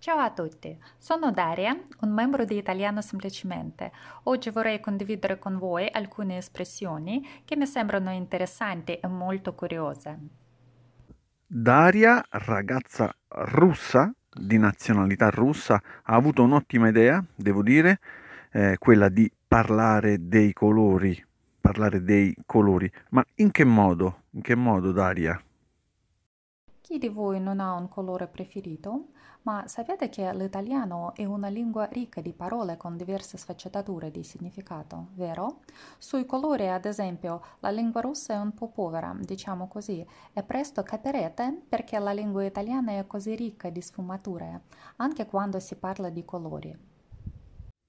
Ciao a tutti, sono Daria, un membro di Italiano Semplicemente. Oggi vorrei condividere con voi alcune espressioni che mi sembrano interessanti e molto curiose. Daria, ragazza russa, di nazionalità russa, ha avuto un'ottima idea, devo dire, eh, quella di parlare dei colori, parlare dei colori. Ma in che modo? In che modo, Daria? Chi di voi non ha un colore preferito? Ma sapete che l'italiano è una lingua ricca di parole con diverse sfaccettature di significato, vero? Sui colori, ad esempio, la lingua russa è un po' povera, diciamo così, e presto capirete perché la lingua italiana è così ricca di sfumature, anche quando si parla di colori.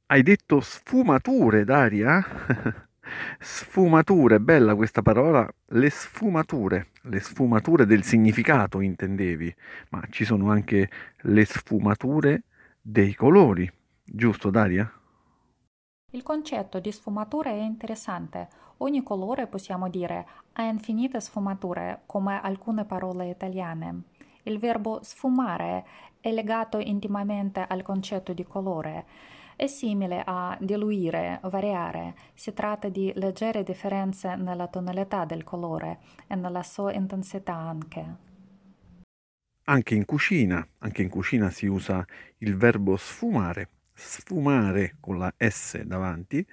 Hai detto sfumature, Daria? Sfumature, bella questa parola, le sfumature, le sfumature del significato intendevi, ma ci sono anche le sfumature dei colori, giusto Daria? Il concetto di sfumature è interessante. Ogni colore, possiamo dire, ha infinite sfumature, come alcune parole italiane. Il verbo sfumare è legato intimamente al concetto di colore è simile a diluire, variare. Si tratta di leggere differenze nella tonalità del colore e nella sua intensità anche. Anche in cucina, anche in cucina si usa il verbo sfumare, sfumare con la S davanti.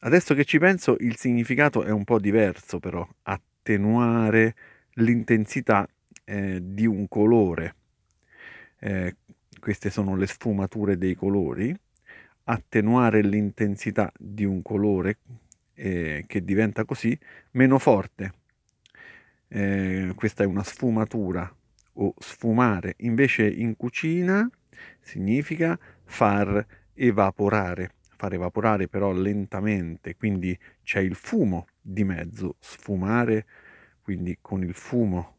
Adesso che ci penso, il significato è un po' diverso però, attenuare l'intensità eh, di un colore. Eh, queste sono le sfumature dei colori attenuare l'intensità di un colore eh, che diventa così meno forte. Eh, questa è una sfumatura o sfumare. Invece in cucina significa far evaporare, far evaporare però lentamente, quindi c'è il fumo di mezzo, sfumare quindi con il fumo.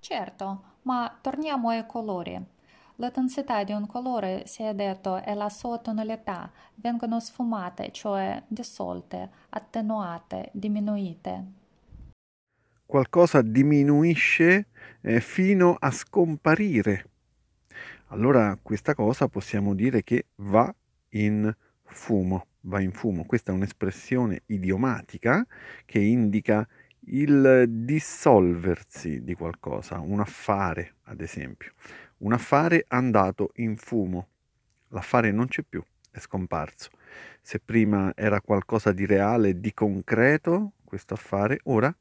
Certo, ma torniamo ai colori. La densità di un colore, si è detto, e la sua tonalità vengono sfumate, cioè dissolte, attenuate, diminuite. Qualcosa diminuisce eh, fino a scomparire. Allora questa cosa possiamo dire che va in fumo, va in fumo. Questa è un'espressione idiomatica che indica il dissolversi di qualcosa, un affare, ad esempio un affare andato in fumo. L'affare non c'è più, è scomparso. Se prima era qualcosa di reale, di concreto, questo affare, ora,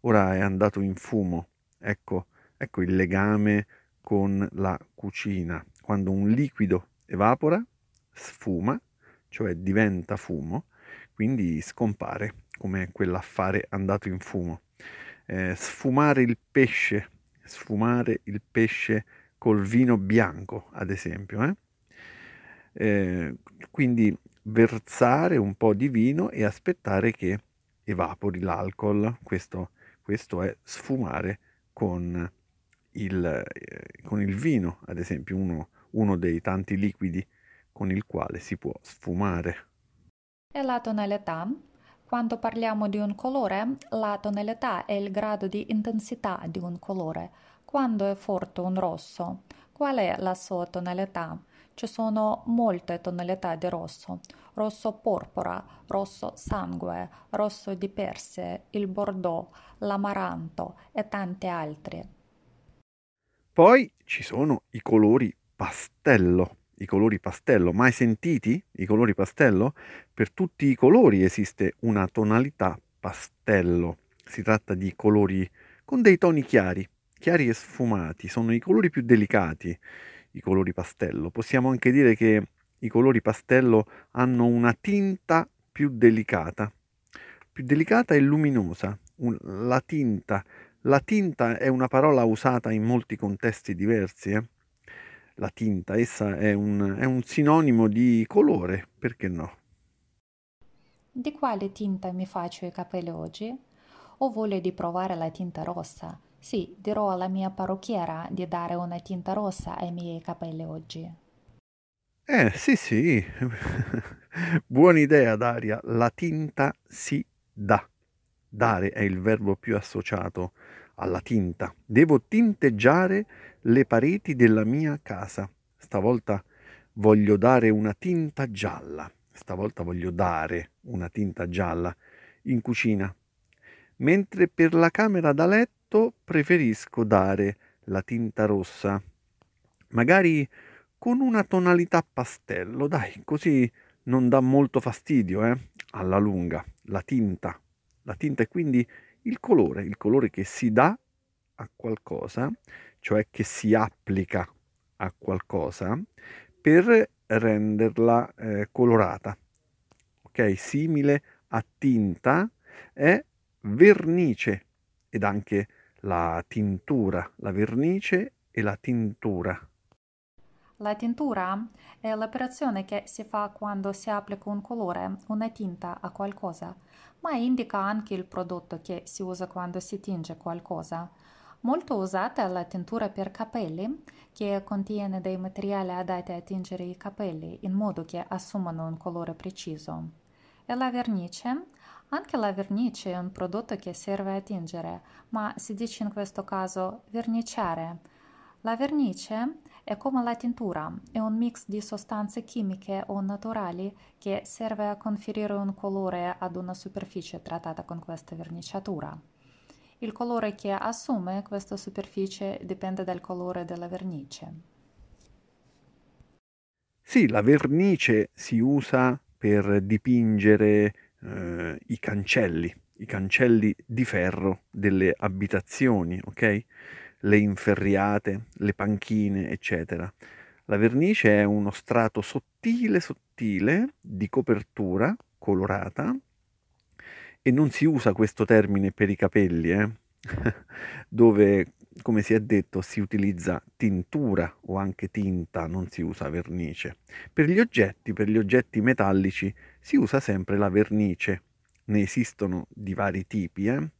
ora è andato in fumo. Ecco, ecco il legame con la cucina. Quando un liquido evapora, sfuma, cioè diventa fumo, quindi scompare come quell'affare andato in fumo. Eh, sfumare il pesce, sfumare il pesce col vino bianco, ad esempio. Eh? Eh, quindi versare un po' di vino e aspettare che evapori l'alcol. Questo, questo è sfumare con il, eh, con il, vino, ad esempio, uno, uno dei tanti liquidi con il quale si può sfumare. E la tonalità? Quando parliamo di un colore, la tonalità è il grado di intensità di un colore. Quando è forte un rosso, qual è la sua tonalità? Ci sono molte tonalità di rosso. Rosso porpora, rosso sangue, rosso di perse, il bordeaux, l'amaranto e tanti altri. Poi ci sono i colori pastello. I colori pastello, mai sentiti i colori pastello? Per tutti i colori esiste una tonalità pastello. Si tratta di colori con dei toni chiari, chiari e sfumati, sono i colori più delicati, i colori pastello. Possiamo anche dire che i colori pastello hanno una tinta più delicata, più delicata e luminosa. Un, la tinta, la tinta è una parola usata in molti contesti diversi. Eh? La tinta, essa è un, è un sinonimo di colore, perché no? Di quale tinta mi faccio i capelli oggi? Ho voglia di provare la tinta rossa sì, dirò alla mia parrucchiera di dare una tinta rossa ai miei capelli oggi. Eh, sì, sì. Buona idea, Daria. La tinta si dà. Dare è il verbo più associato alla tinta. Devo tinteggiare le pareti della mia casa. stavolta voglio dare una tinta gialla, stavolta voglio dare una tinta gialla in cucina, mentre per la camera da letto preferisco dare la tinta rossa, magari con una tonalità pastello, dai, così non dà molto fastidio, eh, alla lunga, la tinta. La tinta è quindi il colore, il colore che si dà a qualcosa, cioè che si applica a qualcosa per renderla eh, colorata. Ok, simile a tinta è vernice ed anche la tintura, la vernice e la tintura. La tintura è l'operazione che si fa quando si applica un colore, una tinta a qualcosa, ma indica anche il prodotto che si usa quando si tinge qualcosa. Molto usata è la tintura per capelli, che contiene dei materiali adatti a tingere i capelli in modo che assumano un colore preciso. E la vernice? Anche la vernice è un prodotto che serve a tingere, ma si dice in questo caso verniciare. La vernice è come la tintura, è un mix di sostanze chimiche o naturali che serve a conferire un colore ad una superficie trattata con questa verniciatura. Il colore che assume questa superficie dipende dal colore della vernice. Sì, la vernice si usa per dipingere eh, i cancelli, i cancelli di ferro delle abitazioni, ok? Le inferriate, le panchine, eccetera. La vernice è uno strato sottile, sottile di copertura colorata e non si usa questo termine per i capelli, eh? dove, come si è detto, si utilizza tintura o anche tinta, non si usa vernice. Per gli oggetti, per gli oggetti metallici, si usa sempre la vernice. Ne esistono di vari tipi, eh?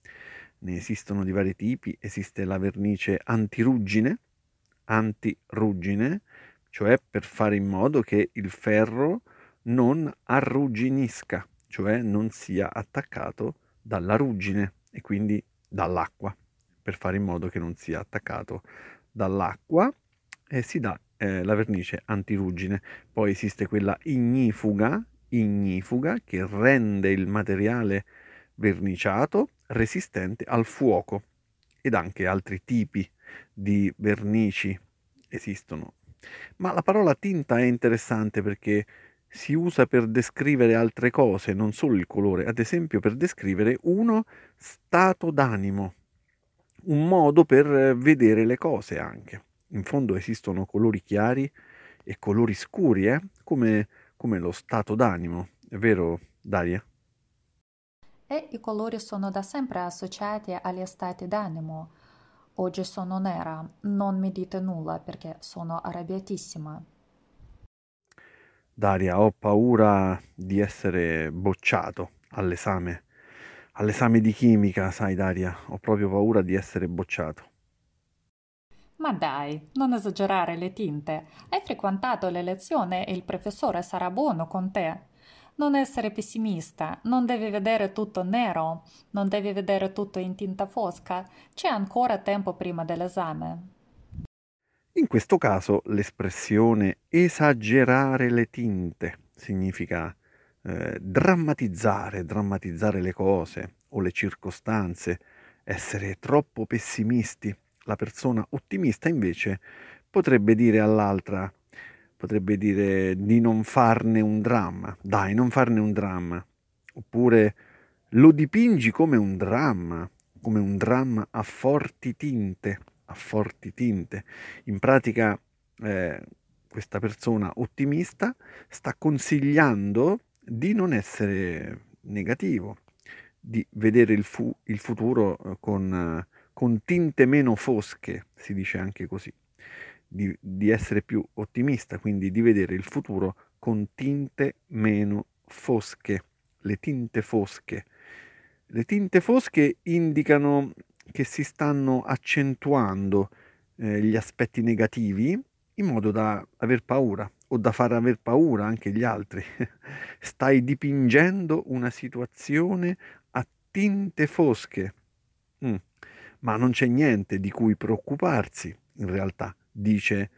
ne esistono di vari tipi, esiste la vernice antiruggine, antiruggine, cioè per fare in modo che il ferro non arrugginisca cioè non sia attaccato dalla ruggine e quindi dall'acqua, per fare in modo che non sia attaccato dall'acqua e si dà eh, la vernice antiruggine. Poi esiste quella ignifuga, ignifuga che rende il materiale verniciato resistente al fuoco ed anche altri tipi di vernici esistono. Ma la parola tinta è interessante perché si usa per descrivere altre cose, non solo il colore, ad esempio per descrivere uno stato d'animo, un modo per vedere le cose anche. In fondo esistono colori chiari e colori scuri, eh? come, come lo stato d'animo, è vero Daria? E i colori sono da sempre associati agli stati d'animo. Oggi sono nera, non mi dite nulla perché sono arrabbiatissima. Daria, ho paura di essere bocciato all'esame. All'esame di chimica, sai Daria, ho proprio paura di essere bocciato. Ma dai, non esagerare le tinte. Hai frequentato le lezioni e il professore sarà buono con te. Non essere pessimista, non devi vedere tutto nero, non devi vedere tutto in tinta fosca. C'è ancora tempo prima dell'esame. In questo caso l'espressione esagerare le tinte significa eh, drammatizzare, drammatizzare le cose o le circostanze, essere troppo pessimisti. La persona ottimista invece potrebbe dire all'altra, potrebbe dire di non farne un dramma, dai, non farne un dramma, oppure lo dipingi come un dramma, come un dramma a forti tinte a forti tinte. In pratica eh, questa persona ottimista sta consigliando di non essere negativo, di vedere il, fu- il futuro eh, con, con, tinte meno fosche, si dice anche così, di, di essere più ottimista, quindi di vedere il futuro con tinte meno fosche, le tinte fosche. Le tinte fosche indicano che si stanno accentuando eh, gli aspetti negativi in modo da aver paura o da far aver paura anche gli altri. Stai dipingendo una situazione a tinte fosche. Mm. Ma non c'è niente di cui preoccuparsi, in realtà, dice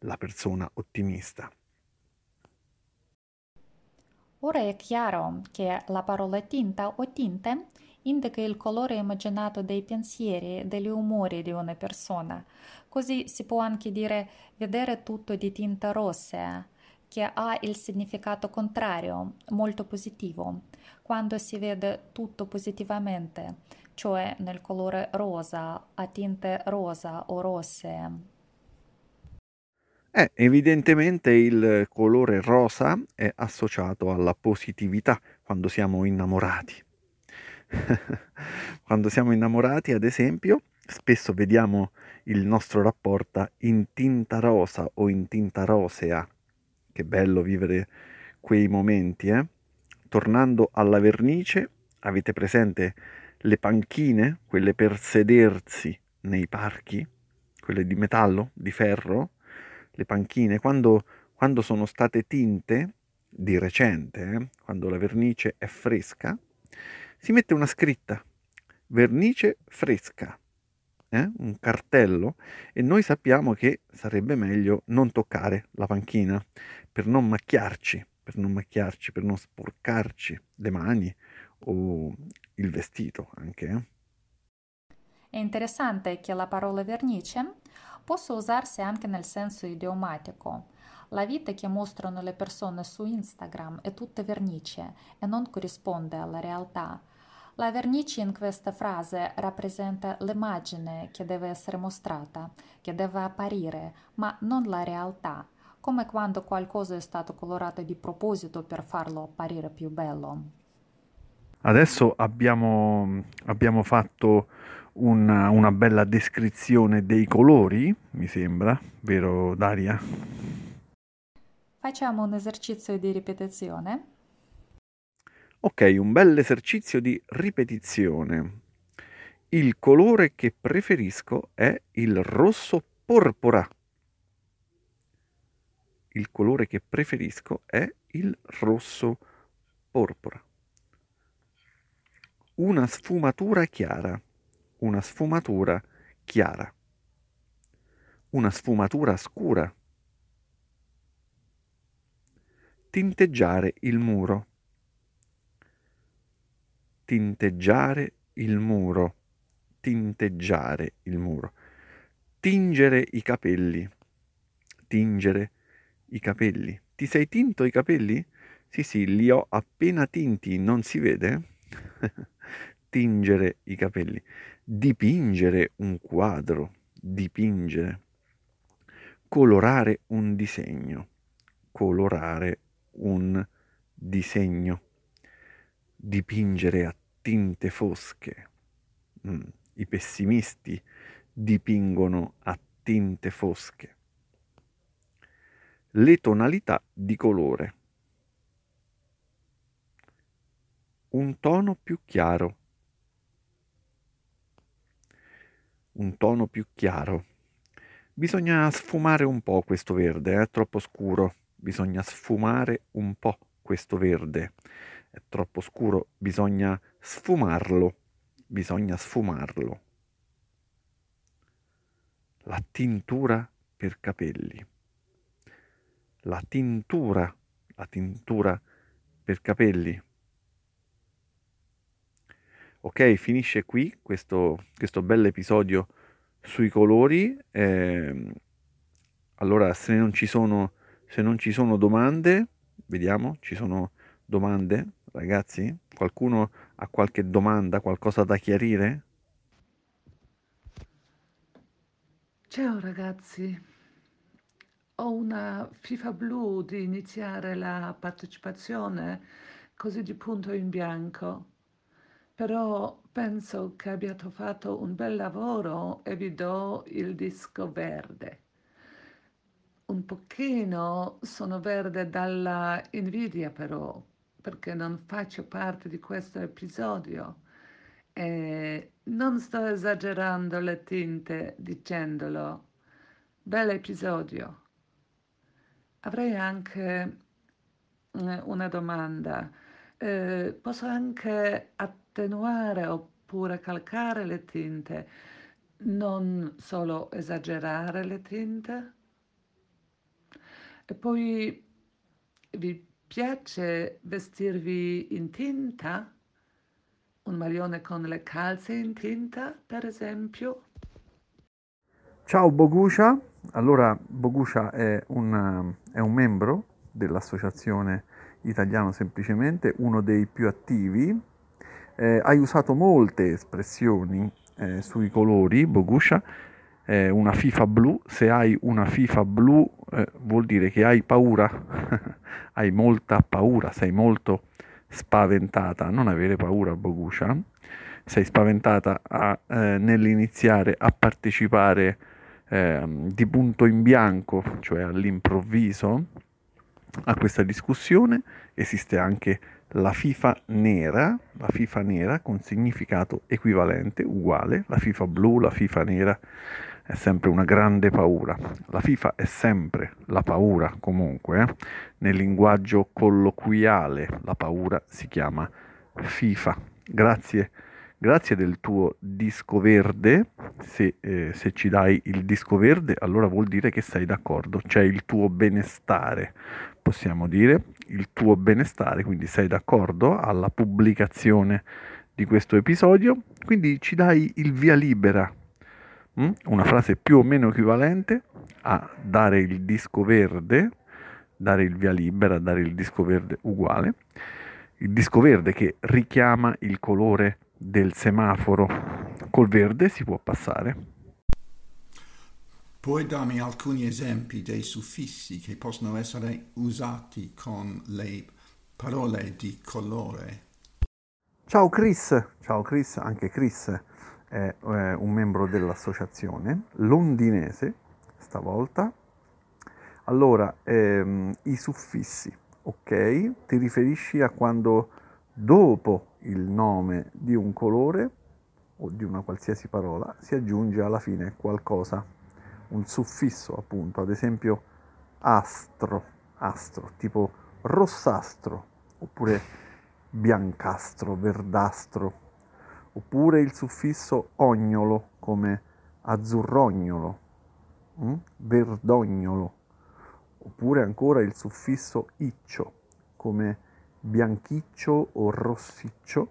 la persona ottimista. Ora è chiaro che la parola tinta o tinte indica il colore immaginato dei pensieri degli umori di una persona. Così si può anche dire vedere tutto di tinta rossa, che ha il significato contrario, molto positivo, quando si vede tutto positivamente, cioè nel colore rosa, a tinte rosa o rosse. Eh, evidentemente il colore rosa è associato alla positività quando siamo innamorati. quando siamo innamorati, ad esempio, spesso vediamo il nostro rapporto in tinta rosa o in tinta rosea. Che bello vivere quei momenti, eh? Tornando alla vernice, avete presente le panchine, quelle per sedersi nei parchi, quelle di metallo, di ferro? le panchine, quando, quando sono state tinte, di recente, eh, quando la vernice è fresca, si mette una scritta, vernice fresca, eh, un cartello, e noi sappiamo che sarebbe meglio non toccare la panchina per non macchiarci, per non macchiarci, per non sporcarci le mani o il vestito anche. È interessante che la parola vernice possa usarsi anche nel senso idiomatico. La vita che mostrano le persone su Instagram è tutta vernice e non corrisponde alla realtà. La vernice in questa frase rappresenta l'immagine che deve essere mostrata, che deve apparire, ma non la realtà, come quando qualcosa è stato colorato di proposito per farlo apparire più bello. Adesso abbiamo, abbiamo fatto una, una bella descrizione dei colori, mi sembra, vero Daria? Facciamo un esercizio di ripetizione. Ok, un bel esercizio di ripetizione. Il colore che preferisco è il rosso porpora. Il colore che preferisco è il rosso porpora. Una sfumatura chiara. Una sfumatura chiara, una sfumatura scura, tinteggiare il muro, tinteggiare il muro, tinteggiare il muro, tingere i capelli, tingere i capelli. Ti sei tinto i capelli? Sì, sì, li ho appena tinti, non si vede? tingere i capelli dipingere un quadro, dipingere, colorare un disegno, colorare un disegno, dipingere a tinte fosche. Mm, I pessimisti dipingono a tinte fosche. Le tonalità di colore. Un tono più chiaro un tono più chiaro. Bisogna sfumare un po' questo verde, è troppo scuro. Bisogna sfumare un po' questo verde. È troppo scuro, bisogna sfumarlo. Bisogna sfumarlo. La tintura per capelli. La tintura, la tintura per capelli. Ok, finisce qui questo, questo bel episodio sui colori. Eh, allora, se non, sono, se non ci sono domande, vediamo, ci sono domande, ragazzi? Qualcuno ha qualche domanda, qualcosa da chiarire? Ciao ragazzi, ho una FIFA blu di iniziare la partecipazione così di punto in bianco però penso che abbiate fatto un bel lavoro e vi do il disco verde. Un pochino sono verde dalla invidia però, perché non faccio parte di questo episodio. E non sto esagerando le tinte dicendolo. Bell'episodio. Avrei anche eh, una domanda. Eh, posso anche attenuare oppure calcare le tinte, non solo esagerare le tinte? E poi vi piace vestirvi in tinta? Un maglione con le calze in tinta, per esempio? Ciao Boguscia, allora Boguscia è un, è un membro dell'associazione Italiano Semplicemente, uno dei più attivi. Eh, hai usato molte espressioni eh, sui colori, Boguscia, eh, una FIFA blu, se hai una FIFA blu eh, vuol dire che hai paura, hai molta paura, sei molto spaventata, non avere paura Boguscia, sei spaventata a, eh, nell'iniziare a partecipare ehm, di punto in bianco, cioè all'improvviso, a questa discussione, esiste anche la FIFA nera, la FIFA nera con significato equivalente, uguale, la FIFA blu, la FIFA nera è sempre una grande paura. La FIFA è sempre la paura comunque, eh? nel linguaggio colloquiale la paura si chiama FIFA. Grazie, grazie del tuo disco verde, se, eh, se ci dai il disco verde allora vuol dire che sei d'accordo, c'è il tuo benestare, possiamo dire, il tuo benestare, quindi sei d'accordo alla pubblicazione di questo episodio, quindi ci dai il via libera Mm? una frase più o meno equivalente a dare il disco verde, dare il via libera, dare il disco verde uguale. Il disco verde che richiama il colore del semaforo. Col verde si può passare. Puoi darmi alcuni esempi dei suffissi che possono essere usati con le parole di colore? Ciao Chris, ciao Chris, anche Chris è un membro dell'associazione londinese, stavolta. Allora, ehm, i suffissi, ok? Ti riferisci a quando dopo il nome di un colore o di una qualsiasi parola si aggiunge alla fine qualcosa, un suffisso appunto, ad esempio astro, astro, tipo rossastro, oppure biancastro, verdastro, oppure il suffisso ognolo come azzurrognolo, hm? verdognolo, oppure ancora il suffisso iccio come bianchiccio o rossiccio.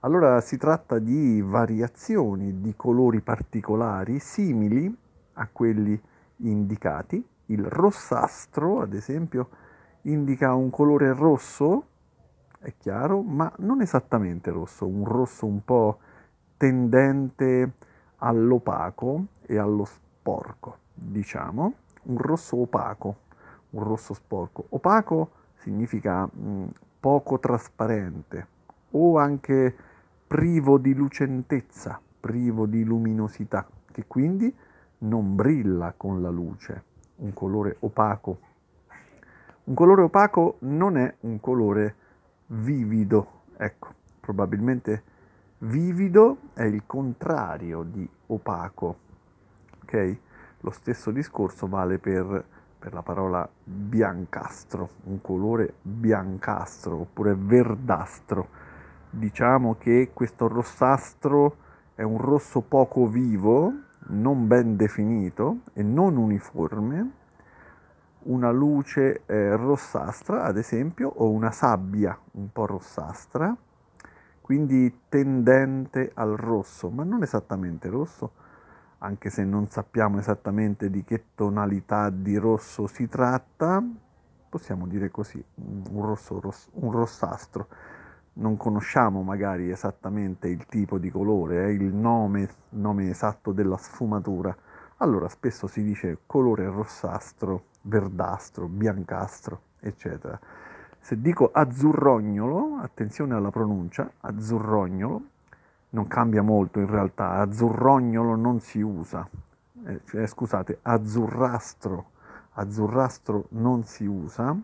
Allora si tratta di variazioni di colori particolari simili a quelli indicati. Il rossastro, ad esempio, indica un colore rosso è chiaro, ma non esattamente rosso, un rosso un po' tendente all'opaco e allo sporco, diciamo, un rosso opaco, un rosso sporco. Opaco significa mh, poco trasparente o anche privo di lucentezza, privo di luminosità, che quindi non brilla con la luce, un colore opaco. Un colore opaco non è un colore vivido. Ecco, probabilmente vivido è il contrario di opaco. Ok? Lo stesso discorso vale per, per la parola biancastro, un colore biancastro oppure verdastro. Diciamo che questo rossastro è un rosso poco vivo, non ben definito e non uniforme, una luce eh, rossastra, ad esempio, o una sabbia un po' rossastra, quindi tendente al rosso, ma non esattamente rosso, anche se non sappiamo esattamente di che tonalità di rosso si tratta, possiamo dire così, un, rosso, un rossastro. Non conosciamo magari esattamente il tipo di colore, eh, il nome, nome esatto della sfumatura. Allora spesso si dice colore rossastro verdastro, biancastro, eccetera. Se dico azzurrognolo, attenzione alla pronuncia, azzurrognolo, non cambia molto in realtà, azzurrognolo non si usa, eh, cioè, scusate, azzurrastro, azzurrastro non si usa,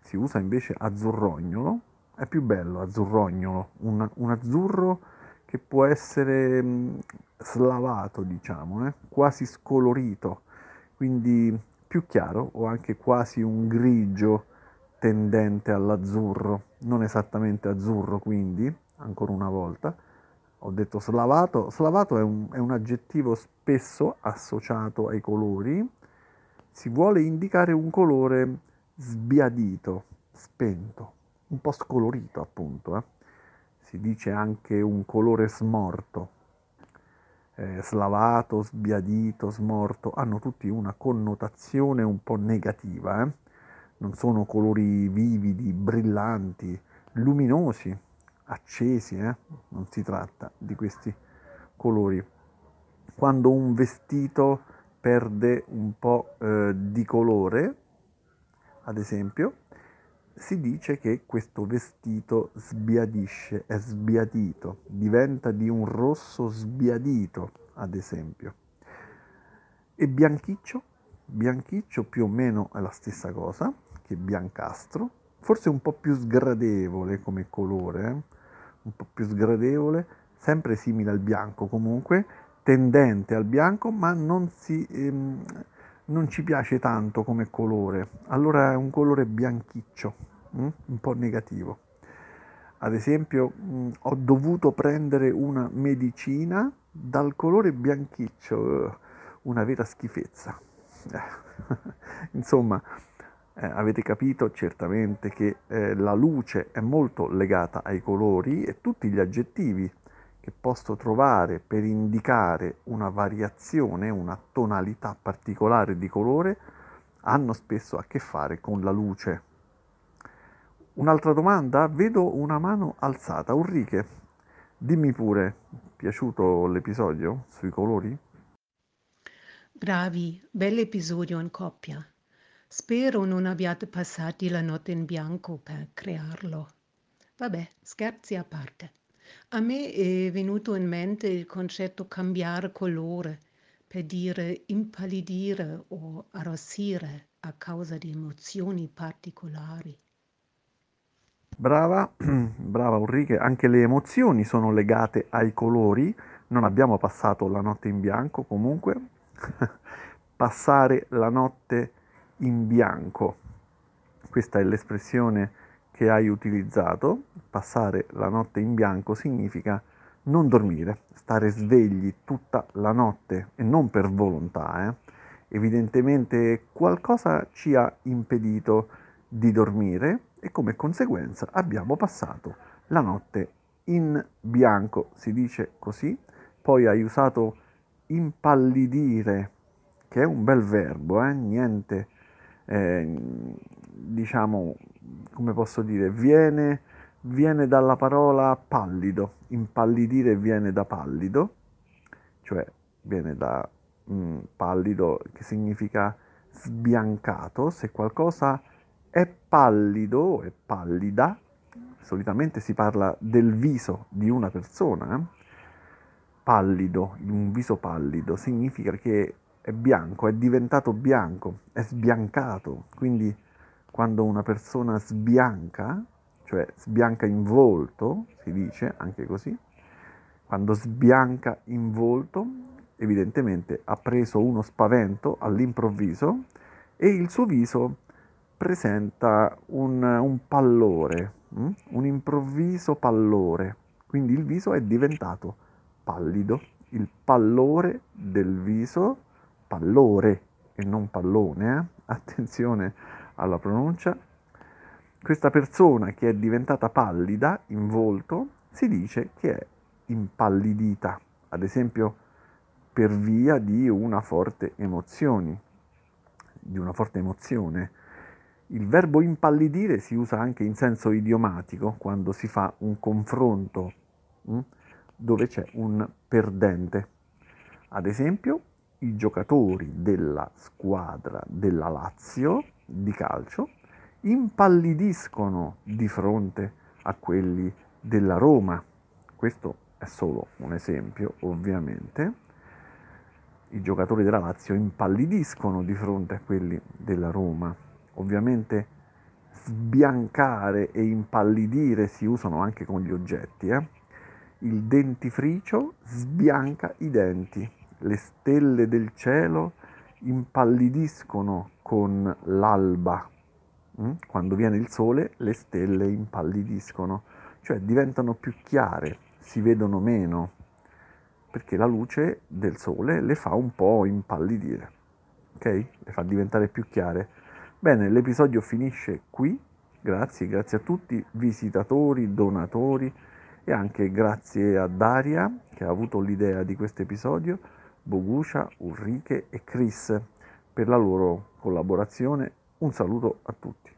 si usa invece azzurrognolo, è più bello azzurrognolo, un, un azzurro che può essere mh, slavato, diciamo, eh? quasi scolorito, quindi più chiaro o anche quasi un grigio tendente all'azzurro, non esattamente azzurro quindi, ancora una volta, ho detto slavato, slavato è un, è un aggettivo spesso associato ai colori, si vuole indicare un colore sbiadito, spento, un po' scolorito appunto. Eh? Si dice anche un colore smorto, eh, slavato, sbiadito, smorto, hanno tutti una connotazione un po' negativa. Eh? Non sono colori vividi, brillanti, luminosi, accesi, eh? non si tratta di questi colori. Quando un vestito perde un po' eh, di colore, ad esempio, si dice che questo vestito sbiadisce, è sbiadito, diventa di un rosso sbiadito, ad esempio. E bianchiccio? Bianchiccio più o meno è la stessa cosa che biancastro, forse un po' più sgradevole come colore, eh? un po' più sgradevole, sempre simile al bianco comunque, tendente al bianco, ma non, si, ehm, non ci piace tanto come colore. Allora è un colore bianchiccio? Un po' negativo. Ad esempio, mh, hm, ho dovuto prendere una medicina dal colore bianchiccio, eh, una vera schifezza. Eh, insomma, eh, avete capito certamente che eh, la luce è molto legata ai colori e tutti gli aggettivi che posso trovare per indicare una variazione, una tonalità particolare di colore, hanno spesso a che fare con la luce. Un'altra domanda? Vedo una mano alzata. Ulrike, dimmi pure, piaciuto l'episodio sui colori? Bravi, bell'episodio in coppia. Spero non abbiate passato la notte in bianco per crearlo. Vabbè, scherzi a parte. A me è venuto in mente il concetto cambiare colore per dire impallidire o arrossire a causa di emozioni particolari. Brava, brava Ulrike, anche le emozioni sono legate ai colori, non abbiamo passato la notte in bianco comunque, passare la notte in bianco, questa è l'espressione che hai utilizzato, passare la notte in bianco significa non dormire, stare svegli tutta la notte e non per volontà. Eh. Evidentemente qualcosa ci ha impedito di dormire e come conseguenza abbiamo passato la notte in bianco, si dice così. Poi hai usato impallidire, che è un bel verbo, eh? niente, eh, diciamo, come posso dire, viene, viene dalla parola pallido, impallidire viene da pallido, cioè viene da mm, pallido che significa sbiancato, se qualcosa è pallido è pallida, solitamente si parla del viso di una persona, eh? pallido, un viso pallido, significa che è bianco, è diventato bianco, è sbiancato, quindi quando una persona sbianca, cioè sbianca in volto, si dice anche così, quando sbianca in volto, evidentemente ha preso uno spavento all'improvviso e il suo viso presenta un, un pallore, hm? un improvviso pallore, quindi il viso è diventato pallido, il pallore del viso, pallore e non pallone, eh? attenzione alla pronuncia, questa persona che è diventata pallida in volto si dice che è impallidita, ad esempio per via di una forte emozione, di una forte emozione. Il verbo impallidire si usa anche in senso idiomatico quando si fa un confronto hm, dove c'è un perdente. Ad esempio, i giocatori della squadra della Lazio di calcio impallidiscono di fronte a quelli della Roma. Questo è solo un esempio, ovviamente. I giocatori della Lazio impallidiscono di fronte a quelli della Roma. Ovviamente sbiancare e impallidire si usano anche con gli oggetti. Eh? Il dentifricio sbianca i denti, le stelle del cielo impallidiscono con l'alba. Mm? Quando viene il sole le stelle impallidiscono, cioè diventano più chiare, si vedono meno, perché la luce del sole le fa un po' impallidire. ok? Le fa diventare più chiare. Bene, l'episodio finisce qui. Grazie, grazie a tutti, visitatori, donatori e anche grazie a Daria che ha avuto l'idea di questo episodio, Bogucia, Ulrike e Chris per la loro collaborazione. Un saluto a tutti.